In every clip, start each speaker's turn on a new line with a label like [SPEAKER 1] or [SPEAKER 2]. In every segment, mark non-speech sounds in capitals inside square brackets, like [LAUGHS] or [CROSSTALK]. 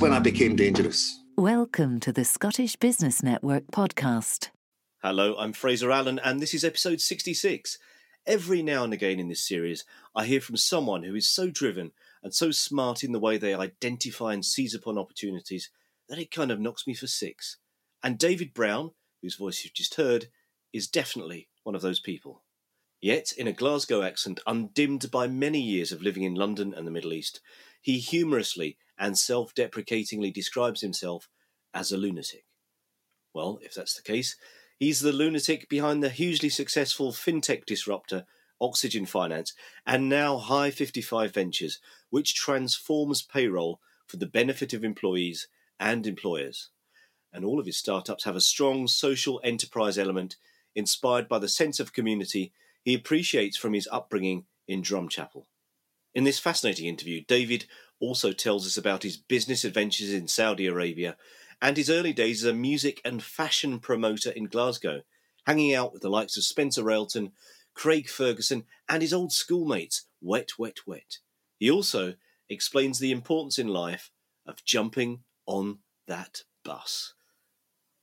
[SPEAKER 1] that's when I became dangerous.
[SPEAKER 2] Welcome to the Scottish Business Network podcast.
[SPEAKER 3] Hello, I'm Fraser Allen, and this is episode 66. Every now and again in this series, I hear from someone who is so driven and so smart in the way they identify and seize upon opportunities that it kind of knocks me for six. And David Brown, whose voice you've just heard, is definitely one of those people. Yet, in a Glasgow accent undimmed by many years of living in London and the Middle East, he humorously and self deprecatingly describes himself as a lunatic. Well, if that's the case, he's the lunatic behind the hugely successful fintech disruptor Oxygen Finance and now High 55 Ventures, which transforms payroll for the benefit of employees and employers. And all of his startups have a strong social enterprise element inspired by the sense of community he appreciates from his upbringing in Drumchapel. In this fascinating interview, David also tells us about his business adventures in Saudi Arabia and his early days as a music and fashion promoter in Glasgow, hanging out with the likes of Spencer Railton, Craig Ferguson, and his old schoolmates, Wet, Wet, Wet. He also explains the importance in life of jumping on that bus.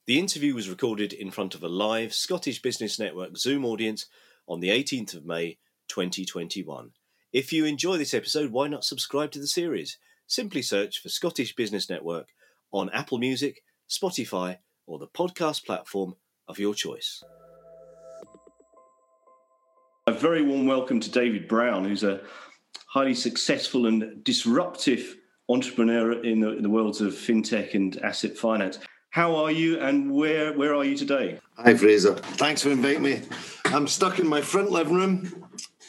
[SPEAKER 3] The interview was recorded in front of a live Scottish Business Network Zoom audience on the 18th of May 2021. If you enjoy this episode, why not subscribe to the series? Simply search for Scottish Business Network on Apple Music, Spotify, or the podcast platform of your choice. A very warm welcome to David Brown, who's a highly successful and disruptive entrepreneur in the, in the worlds of fintech and asset finance. How are you and where, where are you today?
[SPEAKER 1] Hi, Fraser. Thanks for inviting me. I'm stuck in my front living room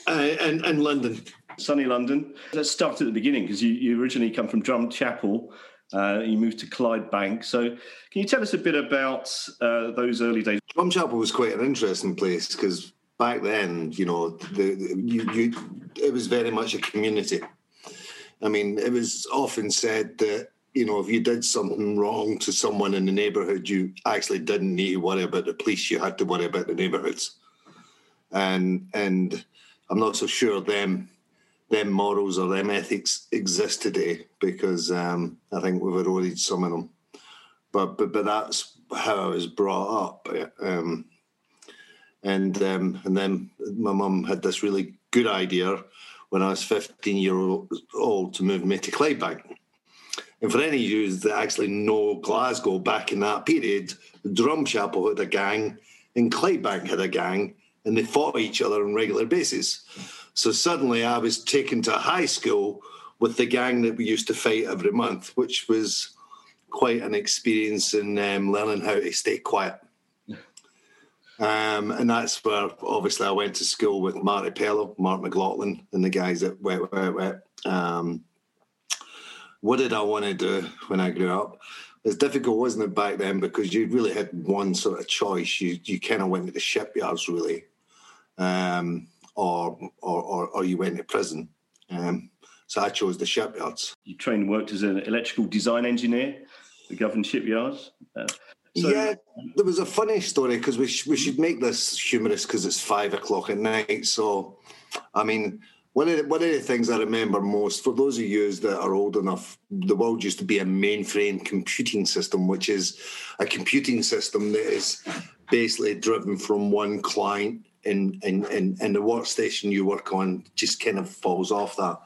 [SPEAKER 1] uh, in, in London.
[SPEAKER 3] Sunny London. Let's start at the beginning because you, you originally come from Drumchapel. Uh, you moved to Clydebank. So, can you tell us a bit about uh, those early days?
[SPEAKER 1] Drumchapel was quite an interesting place because back then, you know, the, the, you, you, it was very much a community. I mean, it was often said that you know, if you did something wrong to someone in the neighbourhood, you actually didn't need to worry about the police. You had to worry about the neighbourhoods, and and I'm not so sure them them morals or them ethics exist today because um, I think we've eroded some of them. But but but that's how I was brought up, um, and um, and then my mum had this really good idea when I was 15 years old to move me to Clydebank and for any of you that actually know Glasgow back in that period, Drumchapel had a gang and Clydebank had a gang, and they fought each other on a regular basis. So suddenly I was taken to high school with the gang that we used to fight every month, which was quite an experience in um, learning how to stay quiet. Um, and that's where obviously I went to school with Marti Pellow, Mark McLaughlin, and the guys at Wet Wet Wet. Um, what did I want to do when I grew up? It's difficult, wasn't it, back then? Because you really had one sort of choice. You you kind of went to the shipyards, really, um, or, or, or or you went to prison. Um, so I chose the shipyards.
[SPEAKER 3] You trained and worked as an electrical design engineer, the government shipyards. Uh,
[SPEAKER 1] so, yeah, there was a funny story because we sh- we should make this humorous because it's five o'clock at night. So, I mean, one of, the, one of the things I remember most, for those of you that are old enough, the world used to be a mainframe computing system, which is a computing system that is basically driven from one client and, and, and, and the workstation you work on just kind of falls off that.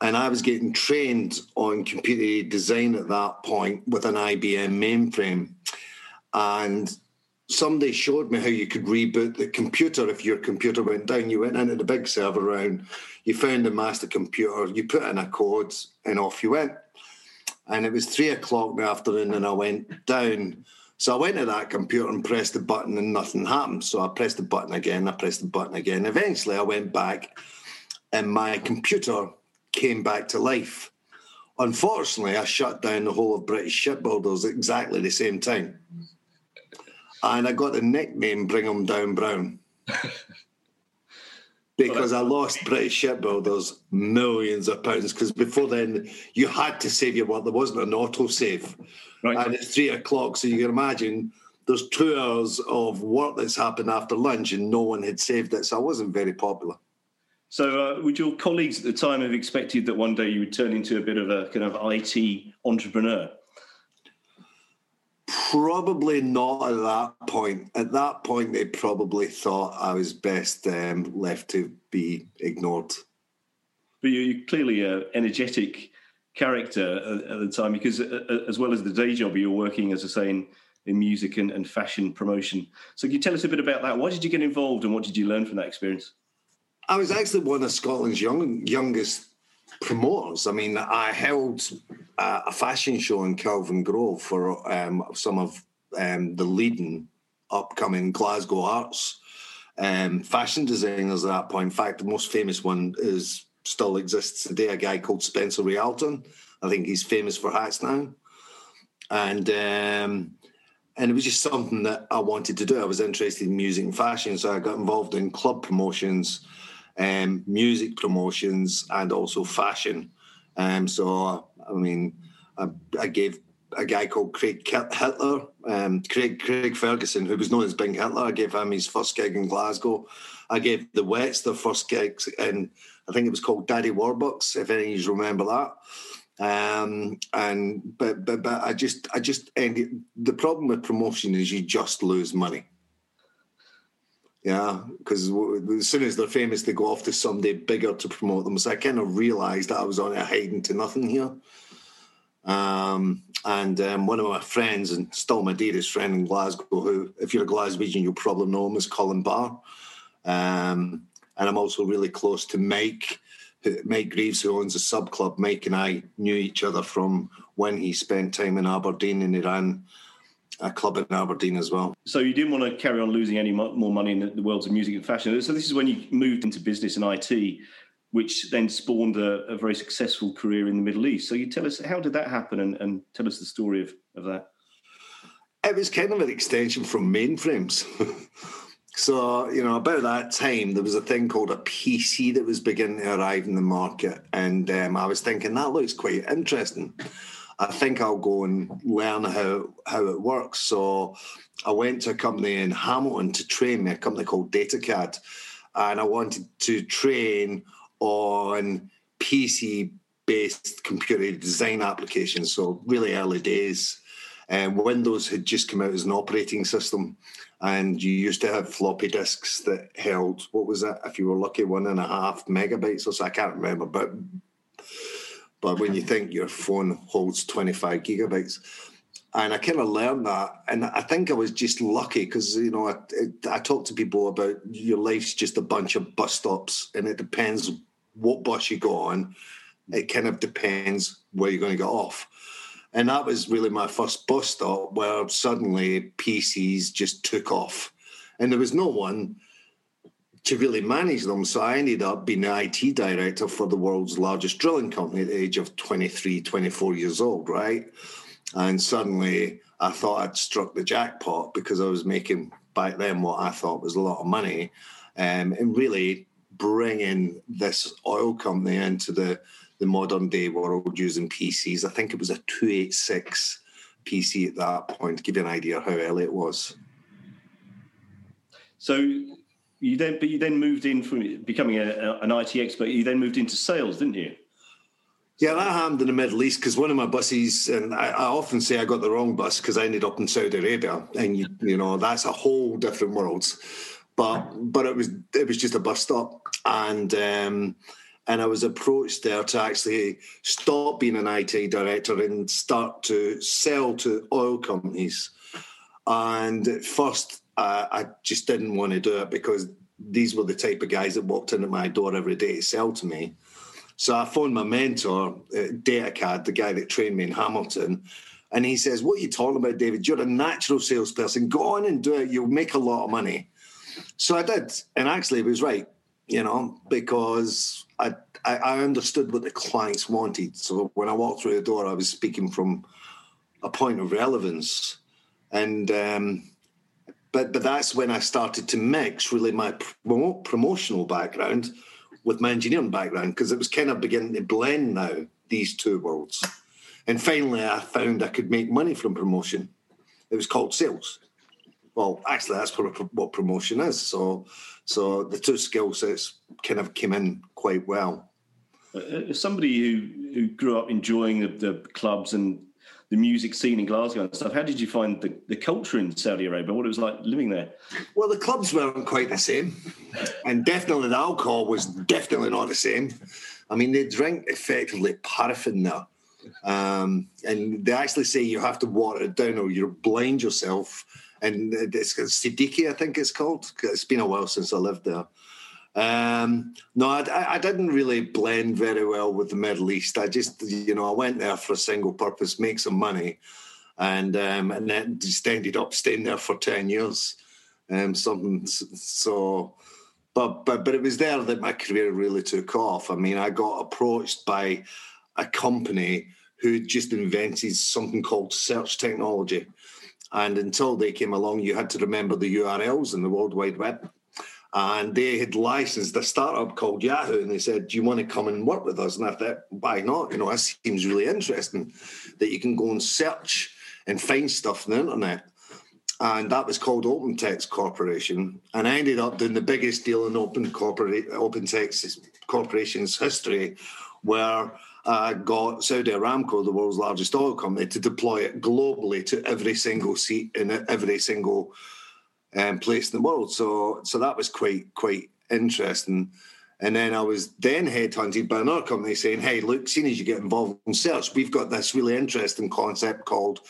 [SPEAKER 1] And I was getting trained on computer design at that point with an IBM mainframe. And somebody showed me how you could reboot the computer if your computer went down. You went into the big server room, you found the master computer, you put in a code, and off you went. And it was three o'clock in the afternoon, and I went down. So I went to that computer and pressed the button, and nothing happened. So I pressed the button again, I pressed the button again. Eventually, I went back, and my computer came back to life. Unfortunately, I shut down the whole of British shipbuilders exactly the same time and I got the nickname Bring 'em Down Brown. [LAUGHS] because I lost British shipbuilders millions of pounds. Because before then, you had to save your work. There wasn't an auto save, right. and it's three o'clock. So you can imagine there's two hours of work that's happened after lunch, and no one had saved it. So I wasn't very popular.
[SPEAKER 3] So, uh, would your colleagues at the time have expected that one day you would turn into a bit of a kind of IT entrepreneur?
[SPEAKER 1] Probably not at that point. At that point, they probably thought I was best um, left to be ignored.
[SPEAKER 3] But you're clearly an energetic character at, the time because, uh, uh, as well as the day job, you're working, as I say, in, in music and, and fashion promotion. So, can you tell us a bit about that? Why did you get involved and what did you learn from that experience?
[SPEAKER 1] I was actually one of Scotland's young, youngest promoters. I mean, I held uh, a fashion show in Kelvingrove for um, some of um, the leading upcoming Glasgow arts um, fashion designers at that point. In fact, the most famous one is still exists today. A guy called Spencer Rialton. I think he's famous for hats now, and um, and it was just something that I wanted to do. I was interested in music and fashion, so I got involved in club promotions um, music promotions, and also fashion. Um, so, I mean, I, I, gave a guy called Craig Hitler, um, Craig Craig Ferguson, who was known as Bing Hitler. I gave him his first gig in Glasgow. I gave the Wets their first gigs, and I think it was called Daddy Warbucks, if any of you remember that. Um, and but but but I just I just ended. The problem with promotion is you just lose money. Yeah, because as soon as they're famous, they go off to somebody bigger to promote them. So I kind of realised that I was on a hiding to nothing here. Um, and um, one of my friends, and still my dearest friend in Glasgow, who, if you're a Glaswegian, you'll probably know him, is Colin Barr. Um, and I'm also really close to Mike, Mike Greaves, who owns a sub club. Mike and I knew each other from when he spent time in Aberdeen and he ran a club in Aberdeen as well.
[SPEAKER 3] So you didn't want to carry on losing any more money in the worlds of music and fashion. So this is when you moved into business and IT, which then spawned a, a very successful career in the Middle East. So you tell us how did that happen, and, and tell us the story of, of that.
[SPEAKER 1] It was kind of an extension from mainframes. [LAUGHS] so you know, about that time, there was a thing called a PC that was beginning to arrive in the market, and um, I was thinking that looks quite interesting. I think I'll go and learn how how it works. So I went to a company in Hamilton to train me, a company called DataCAD, and I wanted to train on PC based computer design applications. So really early days. And Windows had just come out as an operating system, and you used to have floppy disks that held what was that? If you were lucky, one and a half megabytes or so. I can't remember, but but when you think your phone holds 25 gigabytes, and I kind of learned that, and I think I was just lucky because you know I, I talk to people about your life's just a bunch of bus stops, and it depends what bus you go on. It kind of depends where you're going to get off. And that was really my first bus stop where suddenly PCs just took off. And there was no one to really manage them. So I ended up being the IT director for the world's largest drilling company at the age of 23, 24 years old, right? And suddenly I thought I'd struck the jackpot because I was making back then what I thought was a lot of money um, and really bringing this oil company into the, the modern day world using PCs. I think it was a 286 PC at that point, to give you an idea how early it was.
[SPEAKER 3] So you then but you then moved in from becoming a, an IT expert. You then moved into sales, didn't you?
[SPEAKER 1] Yeah, that happened in the Middle East because one of my buses, and I, I often say I got the wrong bus because I ended up in Saudi Arabia, and you, you know that's a whole different world. But but it was it was just a bus stop, and um, and I was approached there to actually stop being an IT director and start to sell to oil companies. And at first, uh, I just didn't want to do it because these were the type of guys that walked in at my door every day to sell to me. So I phoned my mentor, uh, DataCAD, the guy that trained me in Hamilton, and he says, What are you talking about, David? You're a natural salesperson. Go on and do it. You'll make a lot of money. So I did. And actually, he was right, you know, because I, I, I understood what the clients wanted. So when I walked through the door, I was speaking from a point of relevance. And um, but but that's when I started to mix really my promo- promotional background with my engineering background because it was kind of beginning to blend now these two worlds. And finally, I found I could make money from promotion. It was called sales. well, actually, that's what, what promotion is. So, so the two skill sets kind of came in quite well.
[SPEAKER 4] Uh, as somebody who, who grew up enjoying the, the clubs and the music scene in Glasgow and stuff. How did you find the, the culture in Saudi Arabia? What it was like living there?
[SPEAKER 1] Well, the clubs weren't quite the same, and definitely the alcohol was definitely not the same. I mean, they drink effectively paraffin there, um, and they actually say you have to water it down or you'll blind yourself. And it's Siddiqui, I think it's called. It's been a while since I lived there. Um, no, I, I, didn't really blend very well with the Middle East. I just, you know, I went there for a single purpose, make some money, and um, and then just ended up staying there for ten years. Um, something so, but but but it was there that my career really took off. I mean, I got approached by a company who just invented something called search technology. And until they came along, you had to remember the URLs in the World Wide Web and they had licensed a startup called Yahoo, and they said, "Do you want to come and work with us?" And I thought, "Why not? You know, that seems really interesting that you can go and search and find stuff on the internet." And that was called Open Text Corporation, and I ended up doing the biggest deal in Open Corporate Open Text Corporation's history, where I got Saudi Aramco, the world's largest oil company, to deploy it globally to every single seat in every single um, place in the world. So so that was quite quite interesting. And then I was then headhunted by another company saying, "Hey, look, seeing as you get involved in search, we've got this really interesting concept called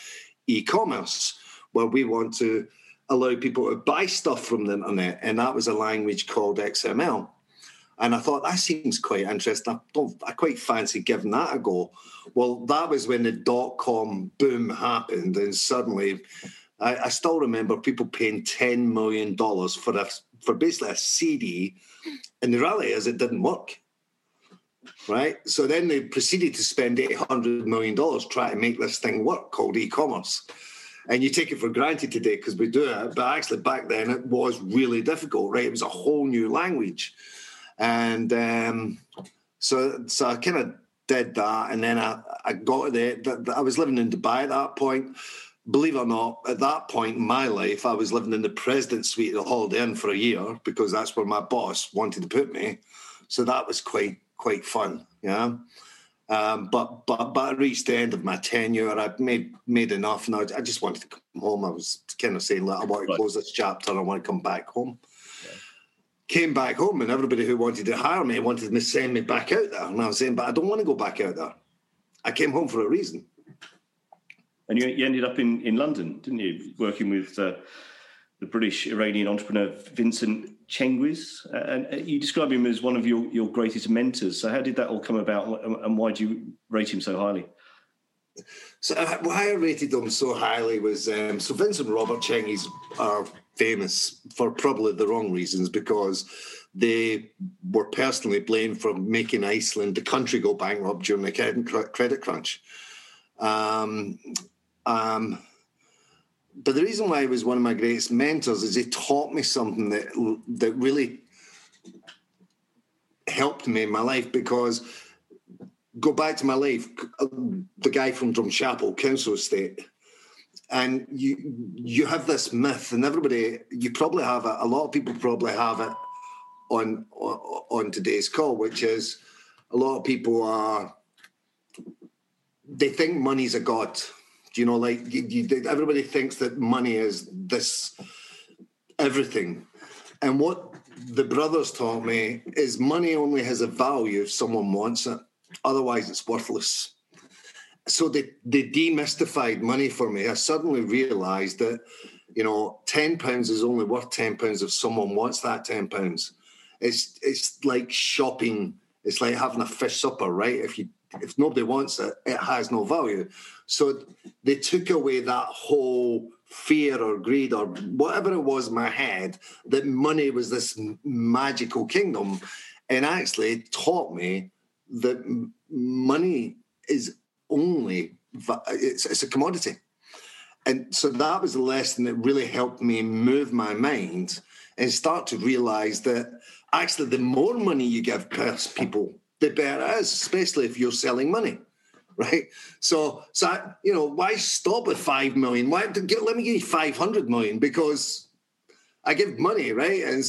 [SPEAKER 1] e-commerce, where we want to allow people to buy stuff from the internet, and that was a language called XML." And I thought that seems quite interesting. I don't, I quite fancy giving that a go. Well, that was when the dot com boom happened, and suddenly I, I still remember people paying ten million dollars for a for basically a CD, and the reality is it didn't work. Right, so then they proceeded to spend eight hundred million dollars trying to make this thing work called e-commerce. And you take it for granted today because we do it, but actually back then it was really difficult. Right, it was a whole new language, and um, so so I kind of did that, and then I I got there. I was living in Dubai at that point believe it or not, at that point in my life, I was living in the president's suite at the Holiday Inn for a year because that's where my boss wanted to put me. So that was quite quite fun, yeah. Um, but but but I reached the end of my tenure. I'd made made enough, and I, I just wanted to come home. I was kind of saying, "Look, I want to close this chapter. I want to come back home." Came back home, and everybody who wanted to hire me wanted to send me back out there. And I was saying, "But I don't want to go back out there. I came home for a reason."
[SPEAKER 4] And you, you ended up in, in London, didn't you? Working with uh, the British Iranian entrepreneur Vincent Tchenguiz. Uh, and uh, you describe him as one of your, your greatest mentors. So, how did that all come about and why do you rate him so highly?
[SPEAKER 1] So, uh, why I rated him so highly was um, so Vincent Robert Tchenguiz are famous for probably the wrong reasons because they were personally blamed for making Iceland, the country, go bankrupt during the credit crunch. Um, um, but the reason why he was one of my greatest mentors is he taught me something that that really helped me in my life because go back to my life, the guy from Drumchapel, Council Estate, and you you have this myth, and everybody you probably have it. A lot of people probably have it on on today's call, which is a lot of people are they think money's a god you know, like you, you, everybody thinks that money is this everything. And what the brothers taught me is money only has a value if someone wants it. Otherwise, it's worthless. So they, they demystified money for me. I suddenly realized that, you know, ten pounds is only worth ten pounds if someone wants that ten pounds. It's it's like shopping. It's like having a fish supper, right? If you if nobody wants it, it has no value. So they took away that whole fear or greed or whatever it was in my head that money was this magical kingdom and actually taught me that money is only it's, it's a commodity and so that was a lesson that really helped me move my mind and start to realize that actually the more money you give people the better it is, especially if you're selling money. right? So, so you know, why stop at five million? Why get, let me give you five hundred million because I give money, right? And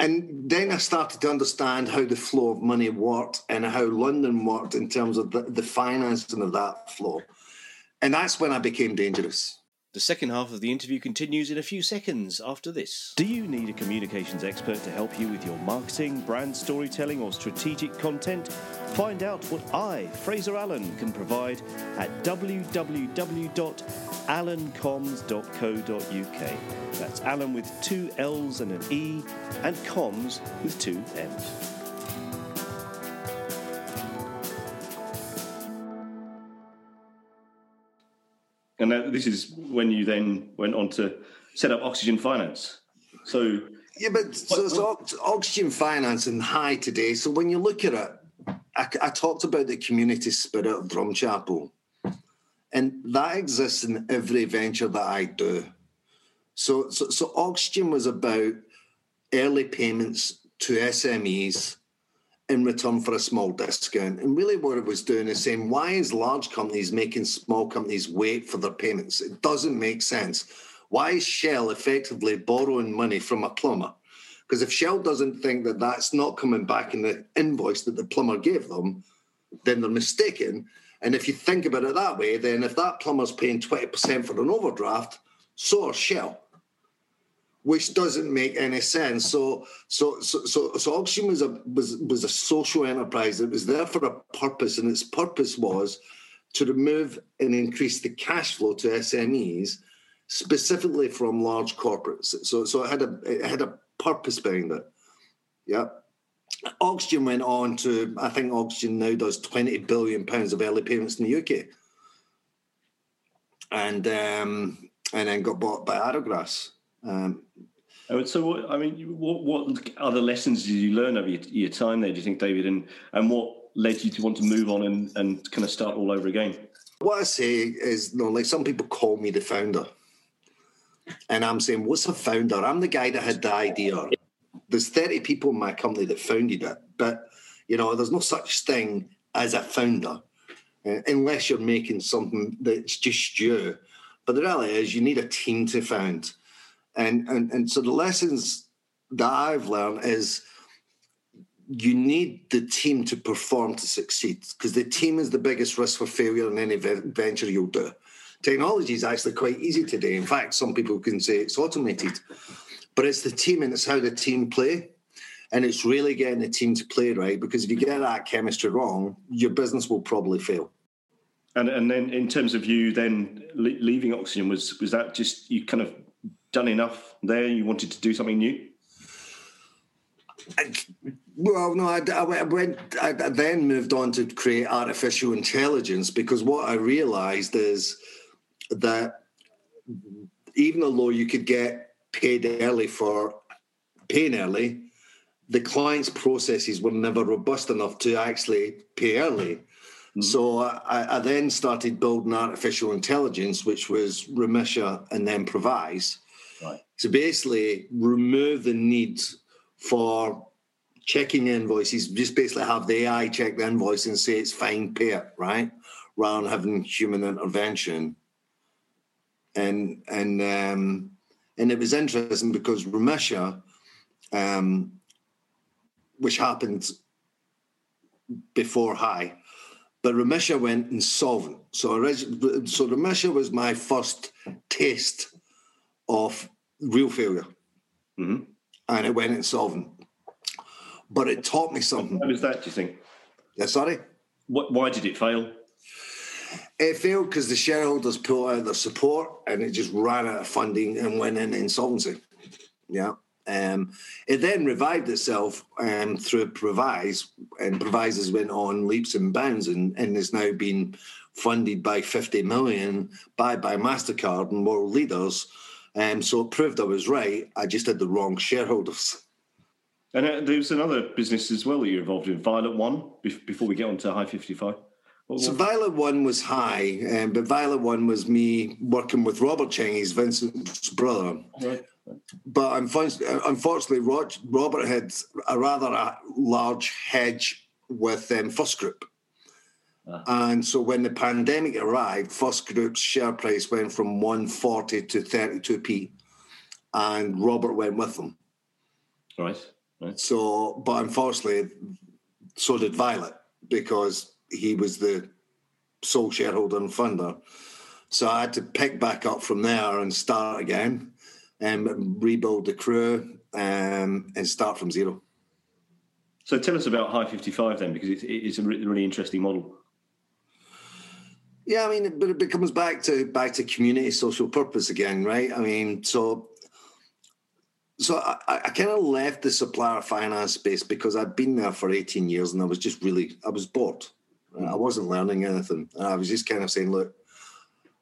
[SPEAKER 1] and then I started to understand how the flow of money worked and how London worked in terms of the, the financing of that flow. And that's when I became dangerous.
[SPEAKER 3] The second half of the interview continues in a few seconds after this. Do you need a communications expert to help you with your marketing, brand storytelling, or strategic content? Find out what I, Fraser Allen, can provide at www.allencomms.co.uk. That's Allen with two L's and an E, and comms with two M's.
[SPEAKER 4] And this is when you then went on to set up Oxygen Finance. So
[SPEAKER 1] yeah, but so, so Oxygen Finance and High today. So when you look at it, I, I talked about the community spirit of Drumchapel, and that exists in every venture that I do. So, so, so Oxygen was about early payments to SMEs in return for a small discount. And really, what it was doing is saying, why is large companies making small companies wait for their payments? It doesn't make sense. Why is Shell effectively borrowing money from a plumber? Because if Shell doesn't think that that's not coming back in the invoice that the plumber gave them, then they're mistaken. And if you think about it that way, then if that plumber's paying 20% for an overdraft, so are Shell which doesn't make any sense. So, so, so, so, so Oxygen was a was was a social enterprise. It was there for a purpose, and its purpose was to remove and increase the cash flow to SMEs, specifically from large corporates. So, so it had a it had a purpose behind it. Yeah. Oxygen went on to, I think Oxygen now does 20 billion pounds of early payments in the UK. And um, and then got bought by Arrograss. Um,
[SPEAKER 4] so, what, I mean, what, what other lessons did you learn over your, your, time there? Do you think, David, and and what led you to want to move on and, and kind of start all over again?
[SPEAKER 1] What I say is, you know, like some people call me the founder, and I'm saying, what's a founder? I'm the guy that had the idea. There's 30 people in my company that founded it, but you know, there's no such thing as a founder uh, unless you're making something that's just you. But the reality is, you need a team to found. And, and, and so the lessons that I've learned is you need the team to perform to succeed because the team is the biggest risk for failure in any venture you'll do. Technology is actually quite easy today. In fact, some people can say it's automated, but it's the team and it's how the team play. And it's really getting the team to play right because if you get that chemistry wrong, your business will probably fail.
[SPEAKER 4] And and then in terms of you then leaving Oxygen, was was that just you kind of done enough there? You wanted to do something new?
[SPEAKER 1] I, well, no, I, I, went. I then moved on to create artificial intelligence because what I realised is that even though you could get paid early for paying early, the client's processes were never robust enough to actually pay early. Mm-hmm. So I, I, then started building artificial intelligence, which was Remissia and then Provise, Right. To basically remove the need for checking invoices, just basically have the AI check the invoice and say it's fine, pay it, right? Rather than having human intervention. And and um, and it was interesting because Remissia, um, which happened before High, but Remissia went insolvent. So, so Remissia was my first taste of real failure. Mm-hmm. And it went insolvent. But it taught me something.
[SPEAKER 4] How was that, do you think?
[SPEAKER 1] Yeah, sorry?
[SPEAKER 4] What, why did it fail?
[SPEAKER 1] It failed because the shareholders pulled out their support and it just ran out of funding and went in insolvency. Yeah. Um, it then revived itself um, through Provise, and Provise has went on leaps and bounds and, and is now been funded by 50 million by, by MasterCard and world leaders um, so it proved I was right. I just had the wrong shareholders.
[SPEAKER 4] And uh, there was another business as well that you're involved in, Violet One, before we get on to High 55.
[SPEAKER 1] so Violet One was high, um, but Violet One was me working with Robert Tchenguiz, Vincent's brother. Right. But unfortunately, Robert had a rather large hedge with um, First Group. Ah. And so when the pandemic arrived, First Group's share price went from 140 to 32p, and Robert went with them.
[SPEAKER 4] Right. Right.
[SPEAKER 1] So, but unfortunately, so did Violet because he was the sole shareholder and funder. So I had to pick back up from there and start again and rebuild the crew um, and start from zero.
[SPEAKER 4] So tell us about High 55 then, because it's, it's a really interesting model.
[SPEAKER 1] Yeah, I mean, but it comes back to back to community social purpose again, right? I mean, so so I, I kind of left the supplier finance space because I'd been there for 18 years and I was just really I was bored. Mm. I wasn't learning anything. I was just kind of saying, look,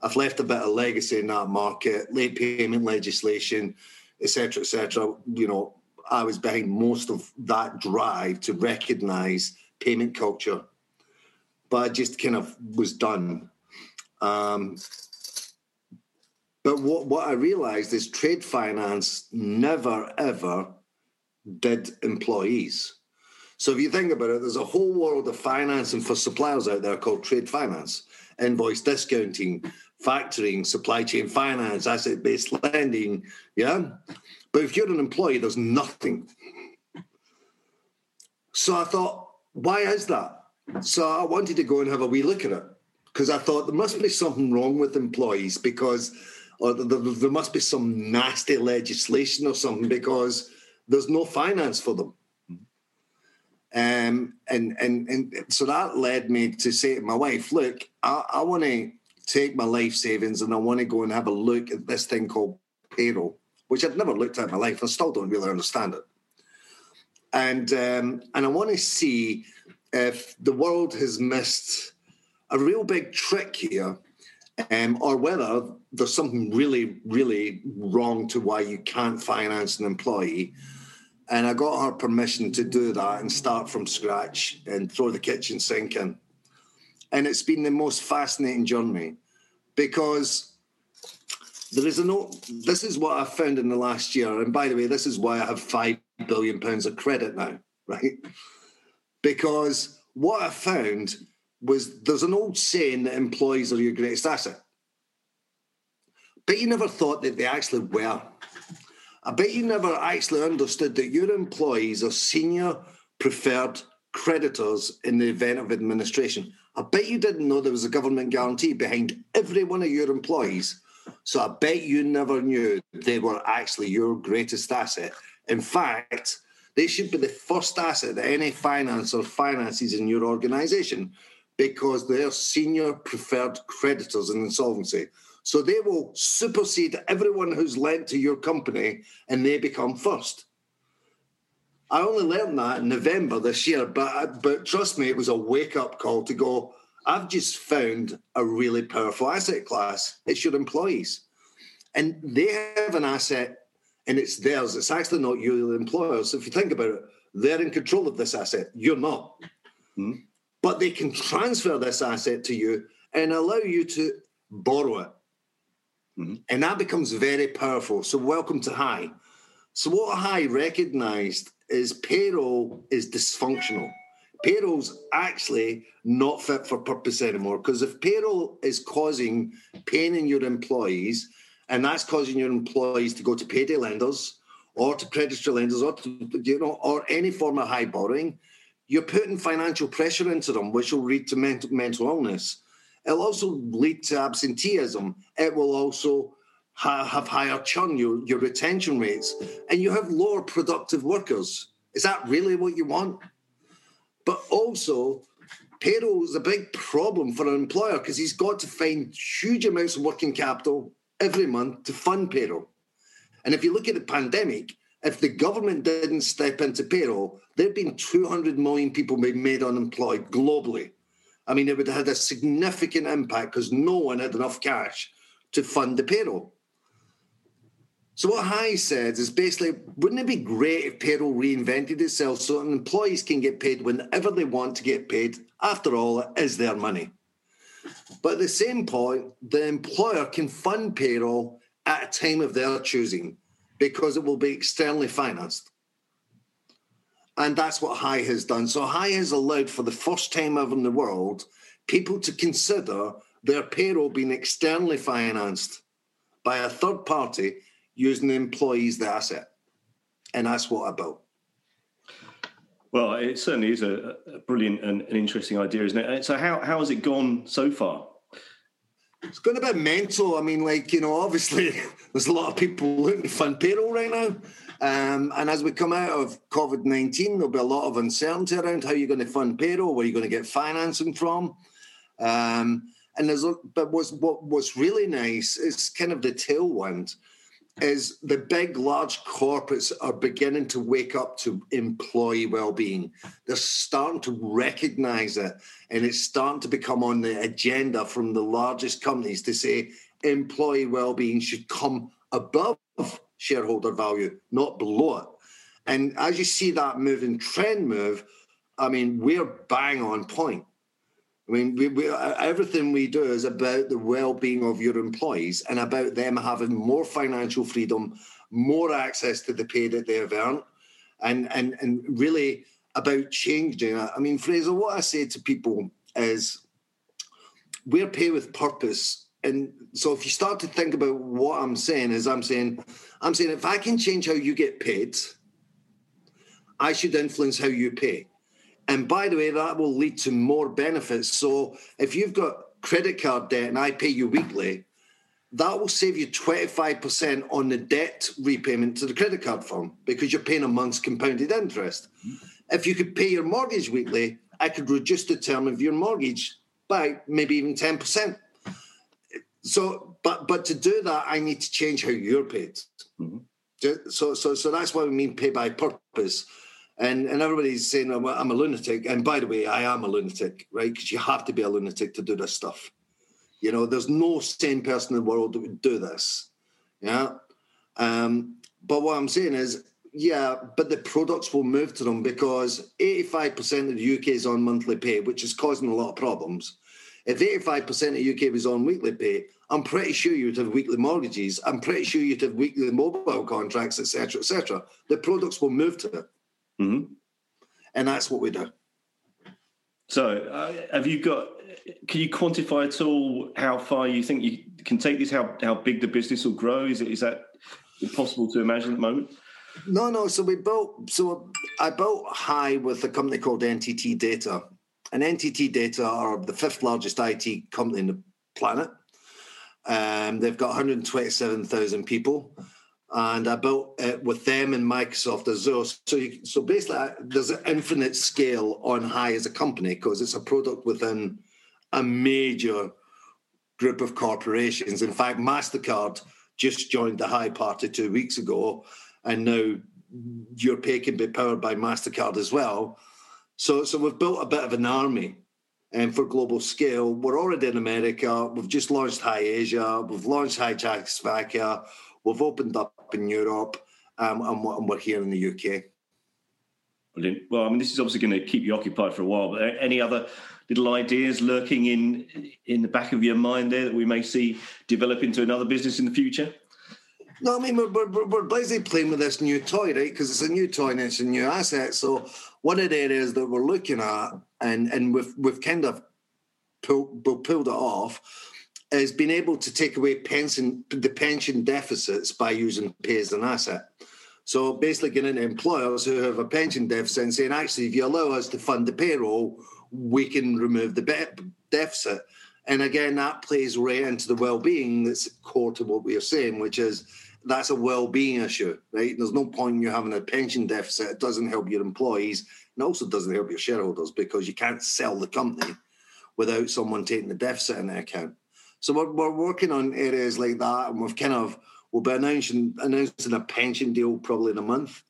[SPEAKER 1] I've left a bit of legacy in that market, late payment legislation, etc., etc. You know, I was behind most of that drive to recognise payment culture, but I just kind of was done. Um, but what, what I realised is trade finance never ever did employees. So if you think about it, there's a whole world of financing for suppliers out there called trade finance, invoice discounting, factoring, supply chain finance, asset based lending. Yeah. But if you're an employee, there's nothing. So I thought, why is that? So I wanted to go and have a wee look at it because I thought there must be something wrong with employees because, or there, there must be some nasty legislation or something because there's no finance for them. Um, and, and and so that led me to say to my wife, look, I, I want to take my life savings and I want to go and have a look at this thing called payroll, which I've never looked at in my life and still don't really understand it. And um, and I want to see if the world has missed a real big trick here, um, or whether there's something really, really wrong to why you can't finance an employee. And I got her permission to do that and start from scratch and throw the kitchen sink in. And it's been the most fascinating journey because there is a no. This is what I've found in the last year. And by the way, this is why I have five billion pounds of credit now, right? Because what I found was there's an old saying that employees are your greatest asset. But you never thought that they actually were. I bet you never actually understood that your employees are senior preferred creditors in the event of administration. I bet you didn't know there was a government guarantee behind every one of your employees. So I bet you never knew they were actually your greatest asset. In fact, they should be the first asset that any financer finances in your organization because they're senior preferred creditors in insolvency. So they will supersede everyone who's lent to your company and they become first. I only learned that in November this year, but but trust me, it was a wake up call to go. I've just found a really powerful asset class. It's your employees, and they have an asset, and it's theirs. It's actually not you, the employer. So if you think about it, they're in control of this asset. You're not, hmm? but they can transfer this asset to you and allow you to borrow it, hmm? and that becomes very powerful. So welcome to High. So what High recognised is payroll is dysfunctional. Payroll's actually not fit for purpose anymore because if payroll is causing pain in your employees and that's causing your employees to go to payday lenders or to predatory lenders or to, you know or any form of high borrowing, you're putting financial pressure into them, which will lead to mental, mental illness. It'll also lead to absenteeism. It will also have higher churn, your, your retention rates, and you have lower productive workers. Is that really what you want? But also, payroll is a big problem for an employer because he's got to find huge amounts of working capital every month to fund payroll. And if you look at the pandemic, if the government didn't step into payroll, there'd been 200 million people made unemployed globally. I mean, it would have had a significant impact because no one had enough cash to fund the payroll. So what High said is basically, wouldn't it be great if payroll reinvented itself so employees can get paid whenever they want to get paid? After all, it is their money. But at the same point, the employer can fund payroll at a time of their choosing because it will be externally financed. And that's what High has done. So High has allowed for the first time ever in the world people to consider their payroll being externally financed by a third party using the employees the asset. And that's what I built.
[SPEAKER 4] Well, it certainly is a, a brilliant and an interesting idea, isn't it? So, how, how has it gone so far?
[SPEAKER 1] It's going a bit mental. I mean, like, you know, obviously [LAUGHS] there's a lot of people looking to fund payroll right now. Um, and as we come out of COVID 19, there'll be a lot of uncertainty around how you're going to fund payroll, where you're going to get financing from. Um, and there's, but what's, what, what's really nice is kind of the tailwind is the big, large corporates are beginning to wake up to employee well-being. They're starting to recognize it, and it's starting to become on the agenda from the largest companies to say employee well-being should come above shareholder value, not below it. And as you see that moving trend move, I mean, we're bang on point. I mean, we, we, uh, everything we do is about the well-being of your employees and about them having more financial freedom, more access to the pay that they have earned, and and and really about changing. I mean, Fraser, what I say to people is, we're pay with purpose, and so if you start to think about what I'm saying, is I'm saying, I'm saying if I can change how you get paid, I should influence how you pay. And by the way, that will lead to more benefits. So if you've got credit card debt and I pay you weekly, that will save you 25% on the debt repayment to the credit card firm because you're paying a month's compounded interest. Mm-hmm. If you could pay your mortgage weekly, I could reduce the term of your mortgage by maybe even 10%. So, but but to do that, I need to change how you're paid. Mm-hmm. So, so, so that's why we mean pay by purpose and and everybody's saying I'm a, I'm a lunatic. And by the way, I am a lunatic, right? Because you have to be a lunatic to do this stuff. You know, there's no sane person in the world that would do this. Yeah. Um, but what I'm saying is, yeah, but the products will move to them because 85% of the UK is on monthly pay, which is causing a lot of problems. If 85% of the UK was on weekly pay, I'm pretty sure you'd have weekly mortgages. I'm pretty sure you'd have weekly mobile contracts, etc., etc. The products will move to it. Mm-hmm. And that's what we do.
[SPEAKER 4] So, uh, have you got? Can you quantify at all how far you think you can take this? How how big the business will grow? Is it is that impossible to imagine at the moment?
[SPEAKER 1] No, no. So we built. So I built high with a company called NTT Data, and NTT Data are the fifth largest IT company in the planet. Um, they've got 127,000 people and I built it with them and Microsoft Azure. So, you, so basically, there's an infinite scale on High as a company because it's a product within a major group of corporations. In fact, Mastercard just joined the High party two weeks ago, and now your pay can be powered by Mastercard as well. So, so we've built a bit of an army. And for global scale, we're already in America. We've just launched High Asia. We've launched High Czechoslovakia. We've opened up in Europe, um, and, and we're here in the UK.
[SPEAKER 4] Brilliant. Well, I mean, this is obviously going to keep you occupied for a while. But any other little ideas lurking in in the back of your mind there that we may see develop into another business in the future?
[SPEAKER 1] No, I mean we're, we're, we're basically playing with this new toy, right? Because it's a new toy and it's a new asset. So one of the areas that we're looking at, and and we've we've kind of pulled pulled it off, is being able to take away pension the pension deficits by using pay as an asset. So basically, getting employers who have a pension deficit and saying, actually, if you allow us to fund the payroll, we can remove the deficit. And again, that plays right into the well-being that's core to what we are saying, which is that's a well-being issue, right? There's no point in you having a pension deficit. It doesn't help your employees, and also doesn't help your shareholders because you can't sell the company without someone taking the deficit in their account. So we're, we're working on areas like that, and we've kind of we'll be announcing announcing a pension deal probably in a month,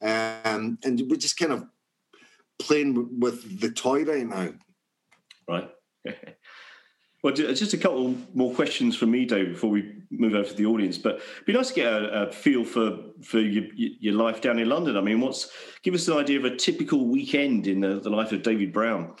[SPEAKER 1] um, and we're just kind of playing with the toy right now.
[SPEAKER 4] Right. [LAUGHS] well, just a couple more questions from me, Dave, before we move over to the audience. But it'd be nice to get a, a feel for for your, your life down in London. I mean, what's give us an idea of a typical weekend in the, the life of David Brown.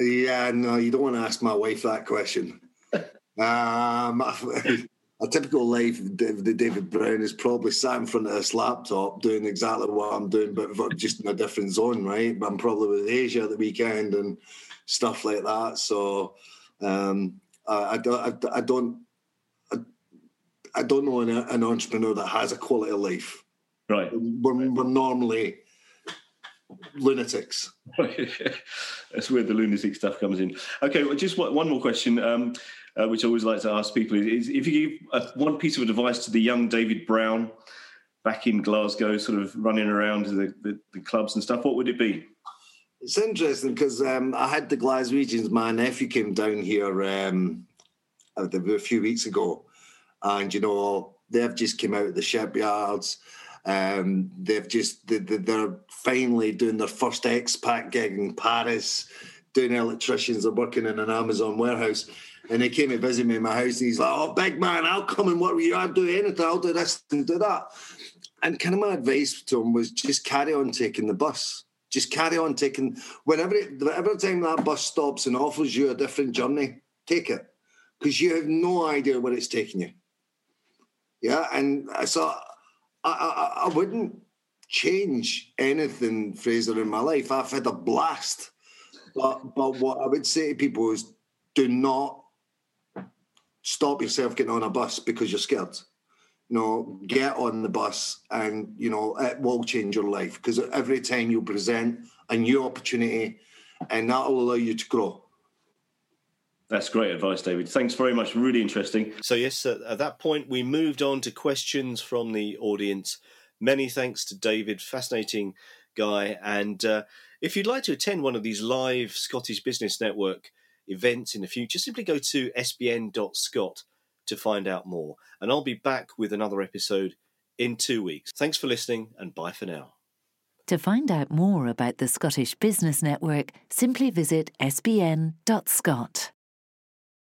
[SPEAKER 1] Yeah, no, you don't want to ask my wife that question. [LAUGHS] um, [LAUGHS] a typical life of the David Brown is probably sat in front of this laptop doing exactly what I'm doing, but just in a different zone, right? But I'm probably with Asia at the weekend and stuff like that. So um, I, I, don't, I, I don't, I, I, don't know an, an, entrepreneur that has a quality of life.
[SPEAKER 4] Right.
[SPEAKER 1] We're, we're normally lunatics. [LAUGHS]
[SPEAKER 4] That's where the lunatic stuff comes in. Okay, well, just one more question. Um, uh, which I always like to ask people is, if you give a, one piece of advice to the young David Brown back in Glasgow, sort of running around the, the, the clubs and stuff, what would it be?
[SPEAKER 1] It's interesting because um, I had the Glaswegians. My nephew came down here um, a few weeks ago, and you know they've just came out of the shipyards. Um, they've just they're finally doing their first expat gig in Paris, doing electricians. They're working in an Amazon warehouse and he came to visit me in my house and he's like, Oh, big man, I'll come and work with you. I'll do anything. I'll do this and do that. And kind of my advice to him was just carry on taking the bus. Just carry on taking whenever every time that bus stops and offers you a different journey, take it. Because you have no idea where it's taking you. Yeah. And so I, I, wouldn't change anything, Fraser, in my life. I've had a blast. But but what I would say to people is do not stop yourself getting on a bus because you're scared. You know, get on the bus and, you know, it will change your life because every time you present a new opportunity and that will allow you to grow.
[SPEAKER 4] That's great advice, David. Thanks very much. Really interesting.
[SPEAKER 3] So, yes, at that point, we moved on to questions from the audience. Many thanks to David. Fascinating guy. And uh, if you'd like to attend one of these live Scottish Business Network events in the future, simply go to sbn.scot to find out more. And I'll be back with another episode in two weeks. Thanks for listening and bye for now.
[SPEAKER 2] To find out more about the Scottish Business Network, simply visit sbn.scot.